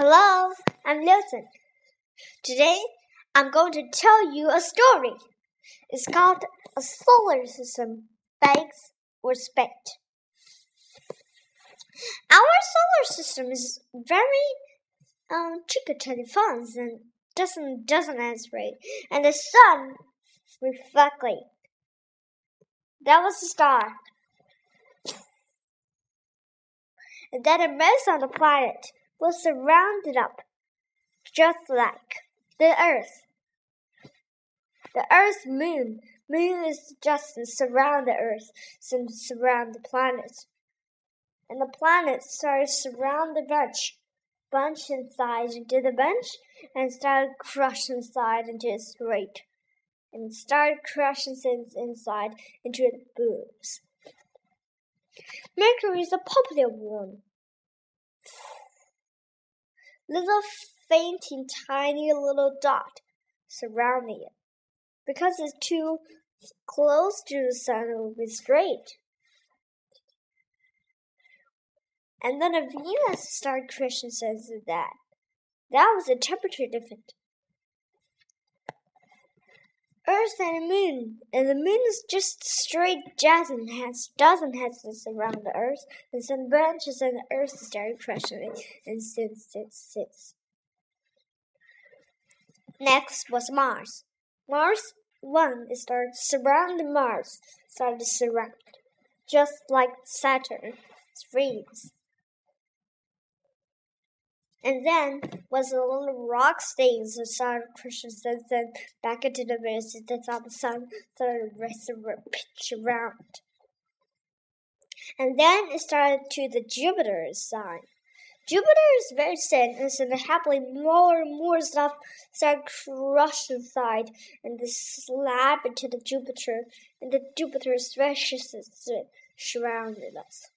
Hello, I'm Wilson. Today I'm going to tell you a story. It's called A Solar System Bags or Spent. Our solar system is very um chickadee fun and doesn't doesn't answer and the sun reflectly. That was the star. And then a mess on the planet was surrounded up, just like the Earth. The Earth's moon, moon is just surround the Earth, and surround the planet. And the planet started surround the bunch, bunch inside into the bunch, and started crushing inside into a straight, and started crushing inside into the boobs. Mercury is a popular one little fainting tiny little dot surrounding it. Because it's too close to the sun, it will be straight. And then a Venus star Christian says that that was a temperature difference. Earth and the moon, and the moon is just straight doesn't has doesn't have this around the Earth, and some branches and the Earth started crushing it, and sits sits sits. Next was Mars. Mars one started surrounding Mars, started surround, just like Saturn's rings. And then was a little rock stains the sun Christian says then back into the mist that's on the sun started racing pitch around. And then it started to the Jupiter's sign. Jupiter is very thin, and so happily more and more stuff started crushed inside, and the slab into the Jupiter, and the Jupiter stretches surrounded us.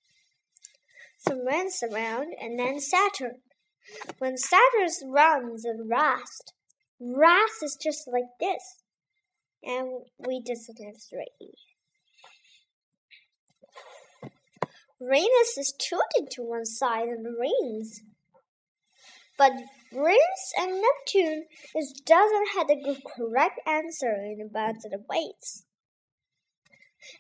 Some went around, and then Saturn. When Saturn runs and rust, rust is just like this. And we just have straight. Uranus is tilted to one side and rings. But Uranus and Neptune is doesn't have the correct answer in about the weights.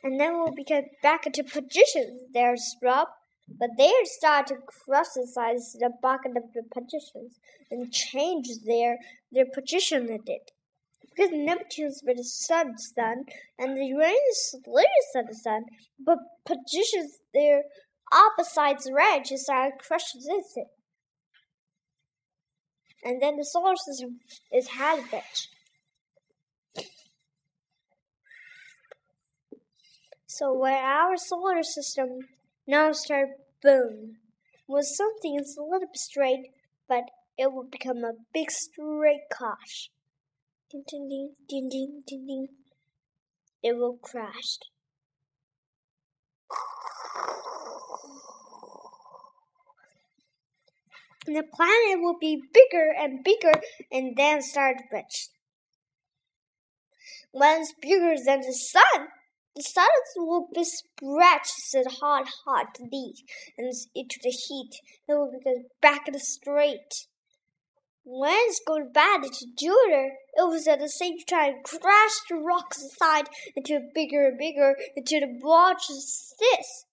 And then we'll get back into positions. There's Rob but they start to criticize the bucket of the positions and change their their position in it. Because Neptune's with the sun, sun, and the Uranus latest of the sun, but positions their opposites red just start crushing it. And then the solar system is half So when our solar system now start boom. Was something is a little bit straight, but it will become a big straight crash. Ding ding ding ding ding ding ding. It will crash. And the planet will be bigger and bigger and then start to it's bigger than the sun, the stars will be stretched and hot, hot lead and into the heat. It will get back in the straight. When it's going bad into Jupiter, it was at the same time crash the rocks aside into bigger and bigger into the blotch this.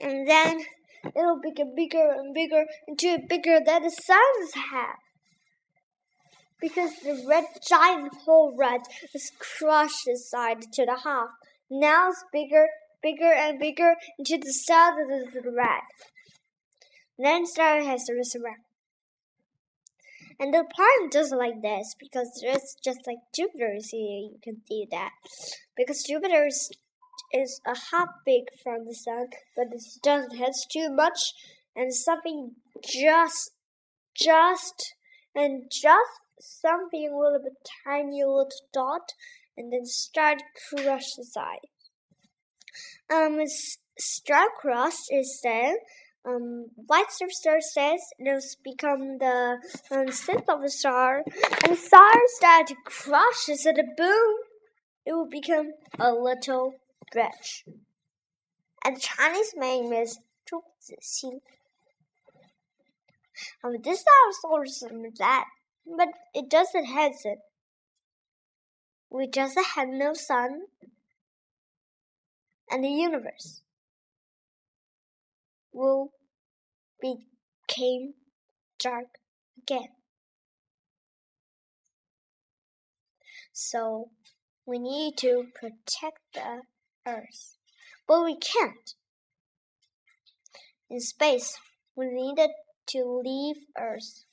And then it'll become bigger and bigger into a bigger than the sun's have because the red giant hole red is crushed inside to the half. Now it's bigger, bigger and bigger into the south of the red. Then Star has to resurrect. And the planet does like this because it's just like Jupiter here. You can see that because Jupiter is, is a half big from the sun, but it doesn't have too much, and something just, just, and just something a little bit tiny little dot and then start crush the side. Um, start cross is then um, white star says those become the um, synth of a star, and stars that crush. at a boom, it will become a little branch. And the Chinese name is Zhongzixing. Um, this is our source of that but it doesn't have it. We just have no sun and the universe will became dark again. So we need to protect the earth. But we can't. In space, we needed to leave Earth.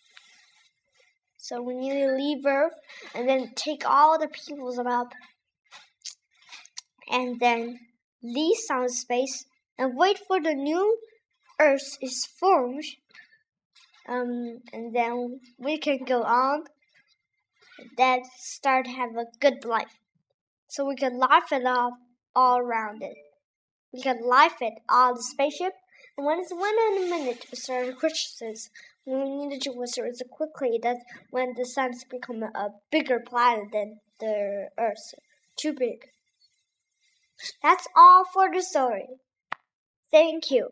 So we need to leave Earth and then take all the peoples up and then leave some space and wait for the new Earth is formed. Um, and then we can go on that start have a good life. So we can life it off all around it. We can life it on the spaceship, and when it's one in a minute to start We need to whisper it quickly that when the sun's become a bigger planet than the Earth, too big. That's all for the story. Thank you.